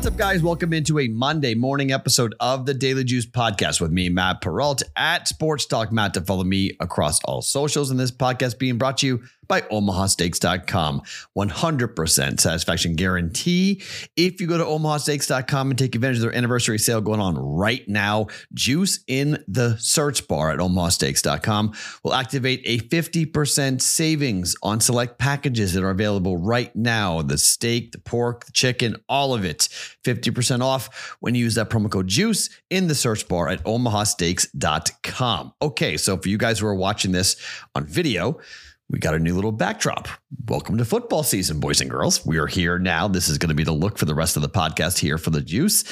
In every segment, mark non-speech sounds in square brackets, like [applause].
What's up, guys? Welcome into a Monday morning episode of the Daily Juice podcast with me, Matt Perrault at Sports Talk Matt to follow me across all socials. And this podcast being brought to you by omahasteaks.com. 100% satisfaction guarantee. If you go to omahasteaks.com and take advantage of their anniversary sale going on right now, juice in the search bar at omahasteaks.com will activate a 50% savings on select packages that are available right now. The steak, the pork, the chicken, all of it. 50% off when you use that promo code juice in the search bar at omahasteaks.com. Okay, so for you guys who are watching this on video, we got a new little backdrop. Welcome to football season, boys and girls. We are here now. This is going to be the look for the rest of the podcast here for the juice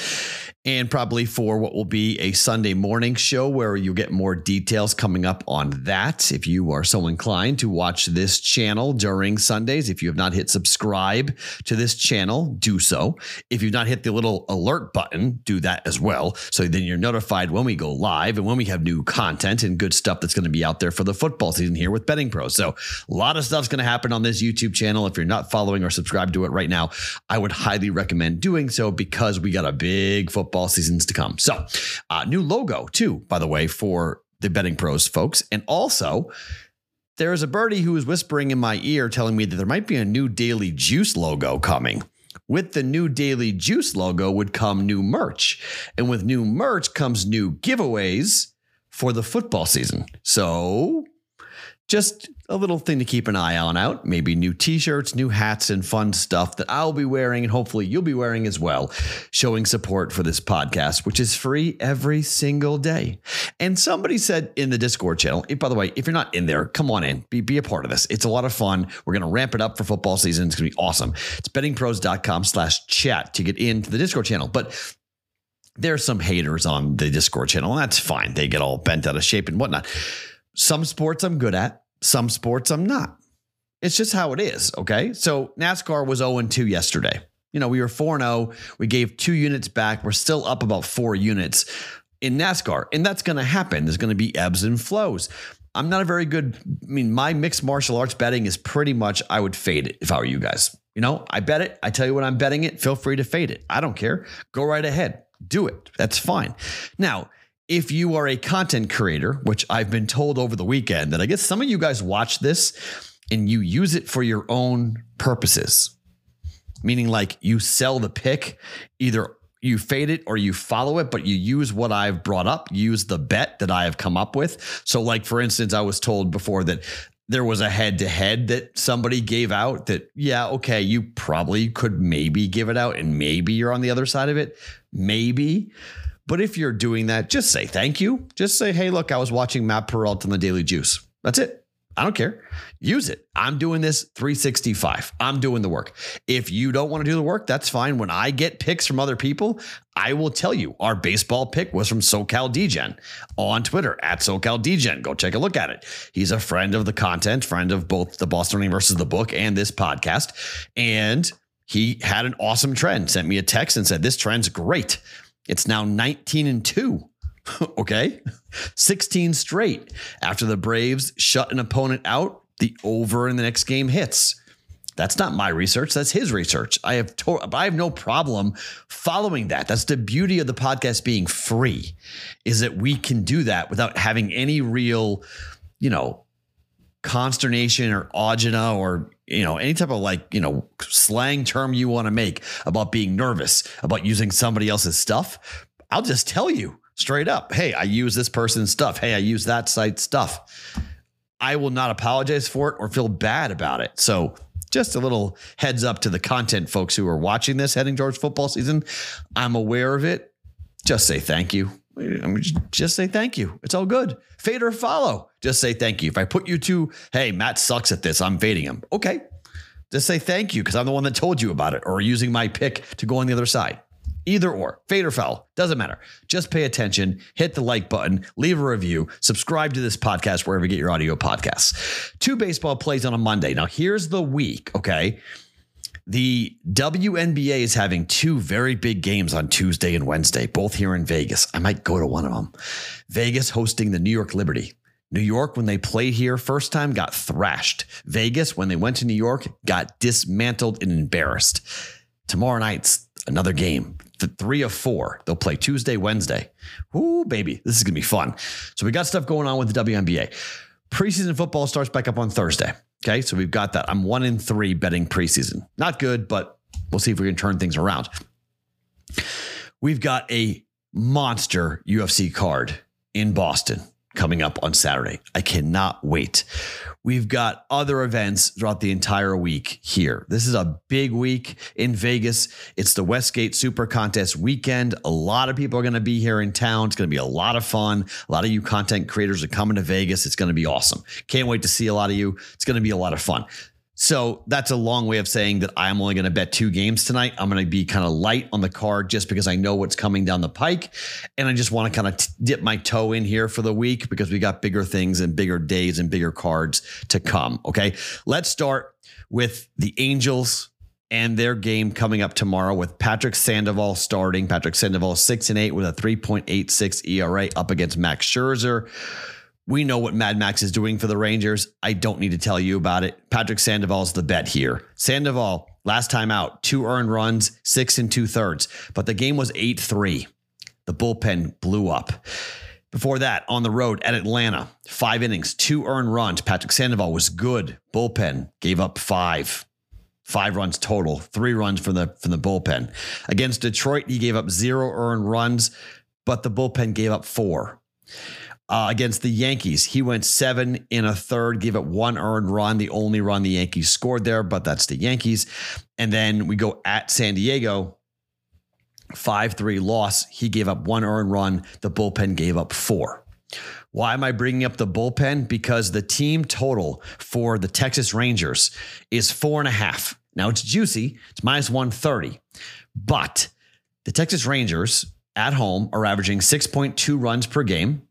and probably for what will be a Sunday morning show where you'll get more details coming up on that. If you are so inclined to watch this channel during Sundays, if you have not hit subscribe to this channel, do so. If you've not hit the little alert button, do that as well. So then you're notified when we go live and when we have new content and good stuff that's going to be out there for the football season here with Betting Pros. So a lot of stuff's going to happen on this YouTube channel. If you're not following or subscribed to it right now, I would highly recommend doing so because we got a big football football seasons to come. So, uh, new logo too, by the way, for the betting pros folks. And also, there is a birdie who is whispering in my ear telling me that there might be a new Daily Juice logo coming. With the new Daily Juice logo would come new merch. And with new merch comes new giveaways for the football season. So just a little thing to keep an eye on out. Maybe new t-shirts, new hats, and fun stuff that I'll be wearing and hopefully you'll be wearing as well, showing support for this podcast, which is free every single day. And somebody said in the Discord channel, by the way, if you're not in there, come on in, be, be a part of this. It's a lot of fun. We're going to ramp it up for football season. It's going to be awesome. It's bettingpros.com slash chat to get into the Discord channel. But there's some haters on the Discord channel, and that's fine. They get all bent out of shape and whatnot. Some sports I'm good at, some sports I'm not. It's just how it is. Okay. So NASCAR was 0 2 yesterday. You know, we were 4 0. We gave two units back. We're still up about four units in NASCAR. And that's going to happen. There's going to be ebbs and flows. I'm not a very good, I mean, my mixed martial arts betting is pretty much, I would fade it if I were you guys. You know, I bet it. I tell you when I'm betting it. Feel free to fade it. I don't care. Go right ahead. Do it. That's fine. Now, if you are a content creator, which I've been told over the weekend that I guess some of you guys watch this and you use it for your own purposes, meaning like you sell the pick, either you fade it or you follow it, but you use what I've brought up, use the bet that I have come up with. So, like for instance, I was told before that there was a head to head that somebody gave out that, yeah, okay, you probably could maybe give it out and maybe you're on the other side of it. Maybe. But if you're doing that, just say thank you. Just say, hey, look, I was watching Matt Perrault on the Daily Juice. That's it. I don't care. Use it. I'm doing this 365. I'm doing the work. If you don't want to do the work, that's fine. When I get picks from other people, I will tell you our baseball pick was from SoCal Degen on Twitter at SoCal Degen. Go take a look at it. He's a friend of the content, friend of both the Boston versus the book and this podcast. And he had an awesome trend, sent me a text and said, This trend's great. It's now 19 and 2. [laughs] okay. 16 straight. After the Braves shut an opponent out, the over in the next game hits. That's not my research. That's his research. I have to- I have no problem following that. That's the beauty of the podcast being free, is that we can do that without having any real, you know, consternation or agina or you know any type of like you know slang term you want to make about being nervous about using somebody else's stuff i'll just tell you straight up hey i use this person's stuff. Hey i use that site stuff. I will not apologize for it or feel bad about it. So just a little heads up to the content folks who are watching this heading towards football season. I'm aware of it. Just say thank you just say thank you. It's all good. Fade or follow. Just say thank you. If I put you to, hey, Matt sucks at this, I'm fading him. Okay. Just say thank you because I'm the one that told you about it or using my pick to go on the other side. Either or, fade or foul, doesn't matter. Just pay attention, hit the like button, leave a review, subscribe to this podcast wherever you get your audio podcasts. Two baseball plays on a Monday. Now, here's the week, okay? The WNBA is having two very big games on Tuesday and Wednesday, both here in Vegas. I might go to one of them. Vegas hosting the New York Liberty. New York, when they played here first time, got thrashed. Vegas, when they went to New York, got dismantled and embarrassed. Tomorrow night's another game. The three of four. They'll play Tuesday, Wednesday. Ooh, baby, this is gonna be fun. So we got stuff going on with the WNBA. Preseason football starts back up on Thursday. Okay, so we've got that. I'm one in three betting preseason. Not good, but we'll see if we can turn things around. We've got a monster UFC card in Boston coming up on Saturday. I cannot wait. We've got other events throughout the entire week here. This is a big week in Vegas. It's the Westgate Super Contest weekend. A lot of people are going to be here in town. It's going to be a lot of fun. A lot of you content creators are coming to Vegas. It's going to be awesome. Can't wait to see a lot of you. It's going to be a lot of fun. So that's a long way of saying that I'm only going to bet two games tonight. I'm going to be kind of light on the card just because I know what's coming down the pike. And I just want to kind of t- dip my toe in here for the week because we got bigger things and bigger days and bigger cards to come. Okay. Let's start with the Angels and their game coming up tomorrow with Patrick Sandoval starting. Patrick Sandoval, six and eight with a 3.86 ERA up against Max Scherzer. We know what Mad Max is doing for the Rangers. I don't need to tell you about it. Patrick Sandoval's the bet here. Sandoval, last time out, two earned runs, six and two thirds, but the game was 8 3. The bullpen blew up. Before that, on the road at Atlanta, five innings, two earned runs. Patrick Sandoval was good. Bullpen gave up five. Five runs total, three runs from the from the bullpen. Against Detroit, he gave up zero earned runs, but the bullpen gave up four. Uh, against the Yankees, he went seven in a third, gave it one earned run, the only run the Yankees scored there, but that's the Yankees. And then we go at San Diego, 5 3 loss. He gave up one earned run, the bullpen gave up four. Why am I bringing up the bullpen? Because the team total for the Texas Rangers is four and a half. Now it's juicy, it's minus 130. But the Texas Rangers at home are averaging 6.2 runs per game.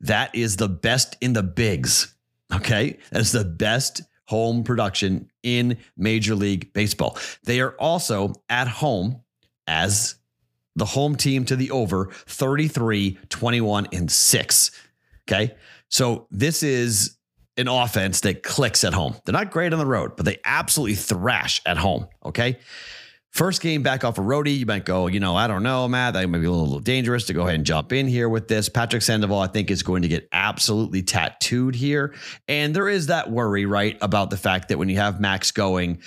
That is the best in the bigs. Okay. That's the best home production in Major League Baseball. They are also at home as the home team to the over 33, 21, and 6. Okay. So this is an offense that clicks at home. They're not great on the road, but they absolutely thrash at home. Okay. First game back off a roadie, you might go, you know, I don't know, Matt. That might be a little dangerous to go ahead and jump in here with this. Patrick Sandoval, I think, is going to get absolutely tattooed here. And there is that worry, right, about the fact that when you have Max going,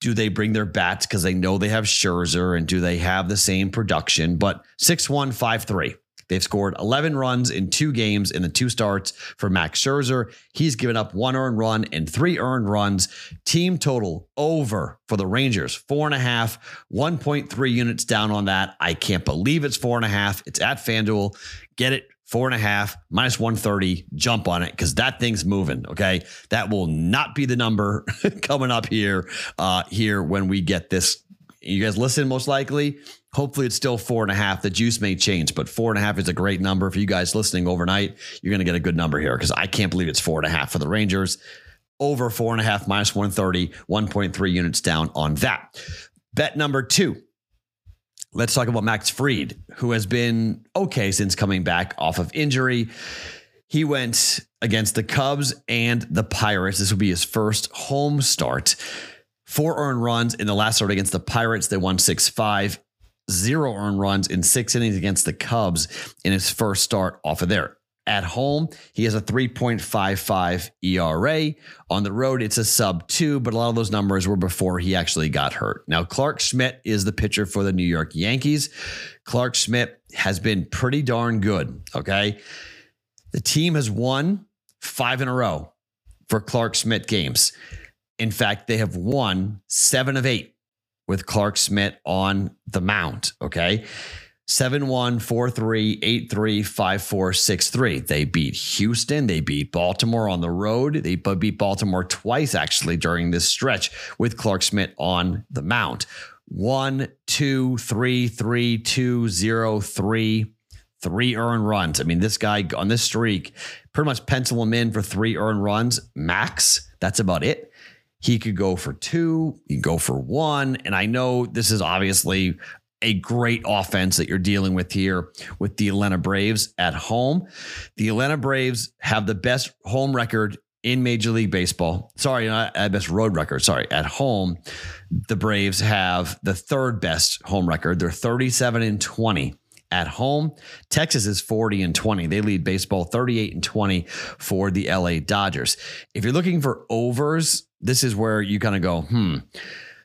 do they bring their bats because they know they have Scherzer and do they have the same production? But 6 1, 5 3. They've scored 11 runs in two games in the two starts for Max Scherzer. He's given up one earned run and three earned runs. Team total over for the Rangers, four and a half, 1.3 units down on that. I can't believe it's four and a half. It's at FanDuel. Get it four and a half, minus 130, jump on it because that thing's moving. Okay. That will not be the number [laughs] coming up here, uh, here when we get this. You guys listen, most likely. Hopefully, it's still four and a half. The juice may change, but four and a half is a great number for you guys listening overnight. You're going to get a good number here because I can't believe it's four and a half for the Rangers. Over four and a half, minus 130, 1.3 units down on that. Bet number two. Let's talk about Max Fried, who has been okay since coming back off of injury. He went against the Cubs and the Pirates. This will be his first home start. Four earned runs in the last start against the Pirates. They won 6 5 zero earned runs in six innings against the Cubs in his first start off of there. At home, he has a 3.55 ERA. On the road, it's a sub two, but a lot of those numbers were before he actually got hurt. Now, Clarke Schmidt is the pitcher for the New York Yankees. Clarke Schmidt has been pretty darn good. Okay. The team has won five in a row for Clarke Schmidt games. In fact, they have won seven of eight with Clarke Schmidt on the mount. Okay. 7 1, 4 3, 8 3, 5 4, 6 3. They beat Houston. They beat Baltimore on the road. They beat Baltimore twice, actually, during this stretch with Clarke Schmidt on the mound. One, two, three, three, two, zero, three, three earned runs. I mean, this guy on this streak, pretty much pencil him in for three earned runs max. That's about it. He could go for two, he go for one. And I know this is obviously a great offense that you're dealing with here with the Atlanta Braves at home. The Atlanta Braves have the best home record in Major League Baseball. Sorry, not at best road record. Sorry, at home, the Braves have the third best home record. They're 37 and 20 at home. Texas is 40 and 20. They lead baseball 38 and 20 for the LA Dodgers. If you're looking for overs, this is where you kind of go, hmm.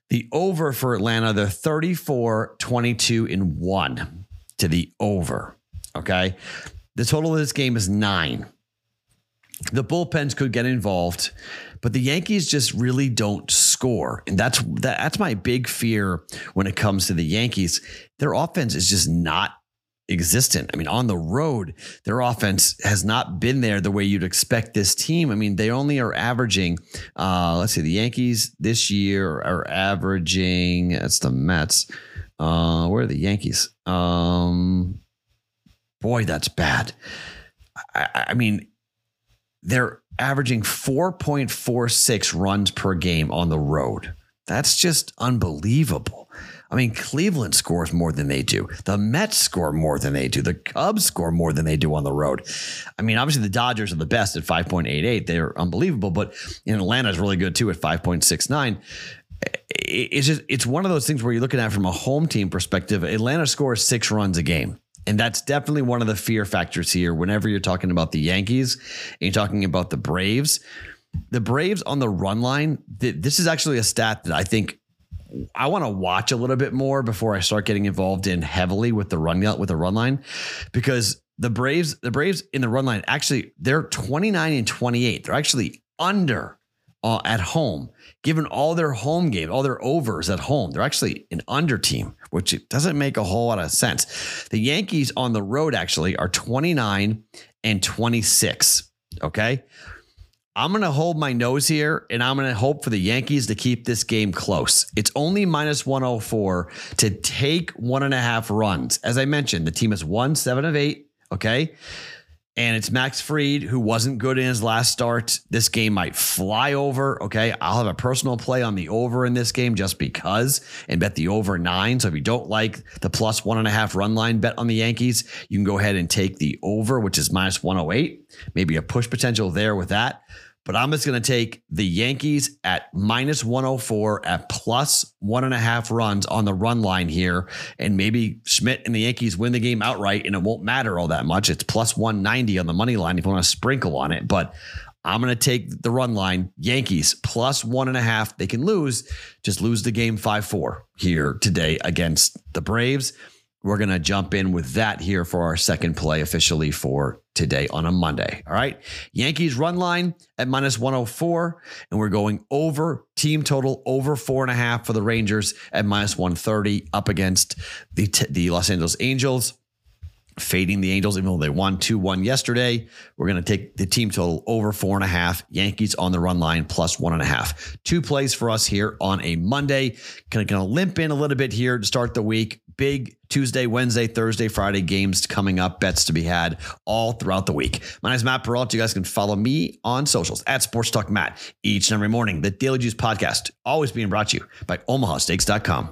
The over for Atlanta, they're 34, 22 and 1 to the over. Okay. The total of this game is nine. The bullpens could get involved, but the Yankees just really don't score. And that's that, that's my big fear when it comes to the Yankees. Their offense is just not existent. I mean, on the road, their offense has not been there the way you'd expect this team. I mean, they only are averaging, uh, let's see, the Yankees this year are averaging, that's the Mets. Uh, where are the Yankees? Um, boy, that's bad. I, I mean, they're averaging 4.46 runs per game on the road. That's just unbelievable. I mean, Cleveland scores more than they do. The Mets score more than they do. The Cubs score more than they do on the road. I mean, obviously the Dodgers are the best at 5.88. They're unbelievable, but in Atlanta is really good too at 5.69. It's just it's one of those things where you're looking at from a home team perspective. Atlanta scores six runs a game. And that's definitely one of the fear factors here whenever you're talking about the Yankees and you're talking about the Braves. The Braves on the run line, this is actually a stat that I think I want to watch a little bit more before I start getting involved in heavily with the run with the run line because the Braves the Braves in the run line actually they're 29 and 28. They're actually under uh, at home, given all their home games, all their overs at home. They're actually an under team, which doesn't make a whole lot of sense. The Yankees on the road actually are 29 and 26. Okay. I'm going to hold my nose here and I'm going to hope for the Yankees to keep this game close. It's only minus 104 to take one and a half runs. As I mentioned, the team has won seven of eight. Okay and it's Max Fried who wasn't good in his last start. This game might fly over. Okay. I'll have a personal play on the over in this game just because and bet the over nine. So if you don't like the plus one and a half run line bet on the Yankees, you can go ahead and take the over, which is minus 108. Maybe a push potential there with that but I'm just going to take the Yankees at minus 104 at plus one and a half runs on the run line here. And maybe Schmidt and the Yankees win the game outright and it won't matter all that much. It's plus 190 on the money line if you want to sprinkle on it. But I'm going to take the run line. Yankees plus one and a half. They can lose, just lose the game 5 4 here today against the Braves. We're going to jump in with that here for our second play officially for today on a Monday. All right. Yankees run line at minus 104, and we're going over team total over four and a half for the Rangers at minus 130 up against the, the Los Angeles Angels fading the Angels, even though they won 2 1 yesterday. We're going to take the team total over four and a half. Yankees on the run line plus one and a half. Two plays for us here on a Monday. Kind of going to limp in a little bit here to start the week. Big Tuesday, Wednesday, Thursday, Friday games coming up, bets to be had all throughout the week. My name is Matt Perrault. You guys can follow me on socials at Sports Talk Matt each and every morning. The Daily Juice podcast, always being brought to you by OmahaSteaks.com.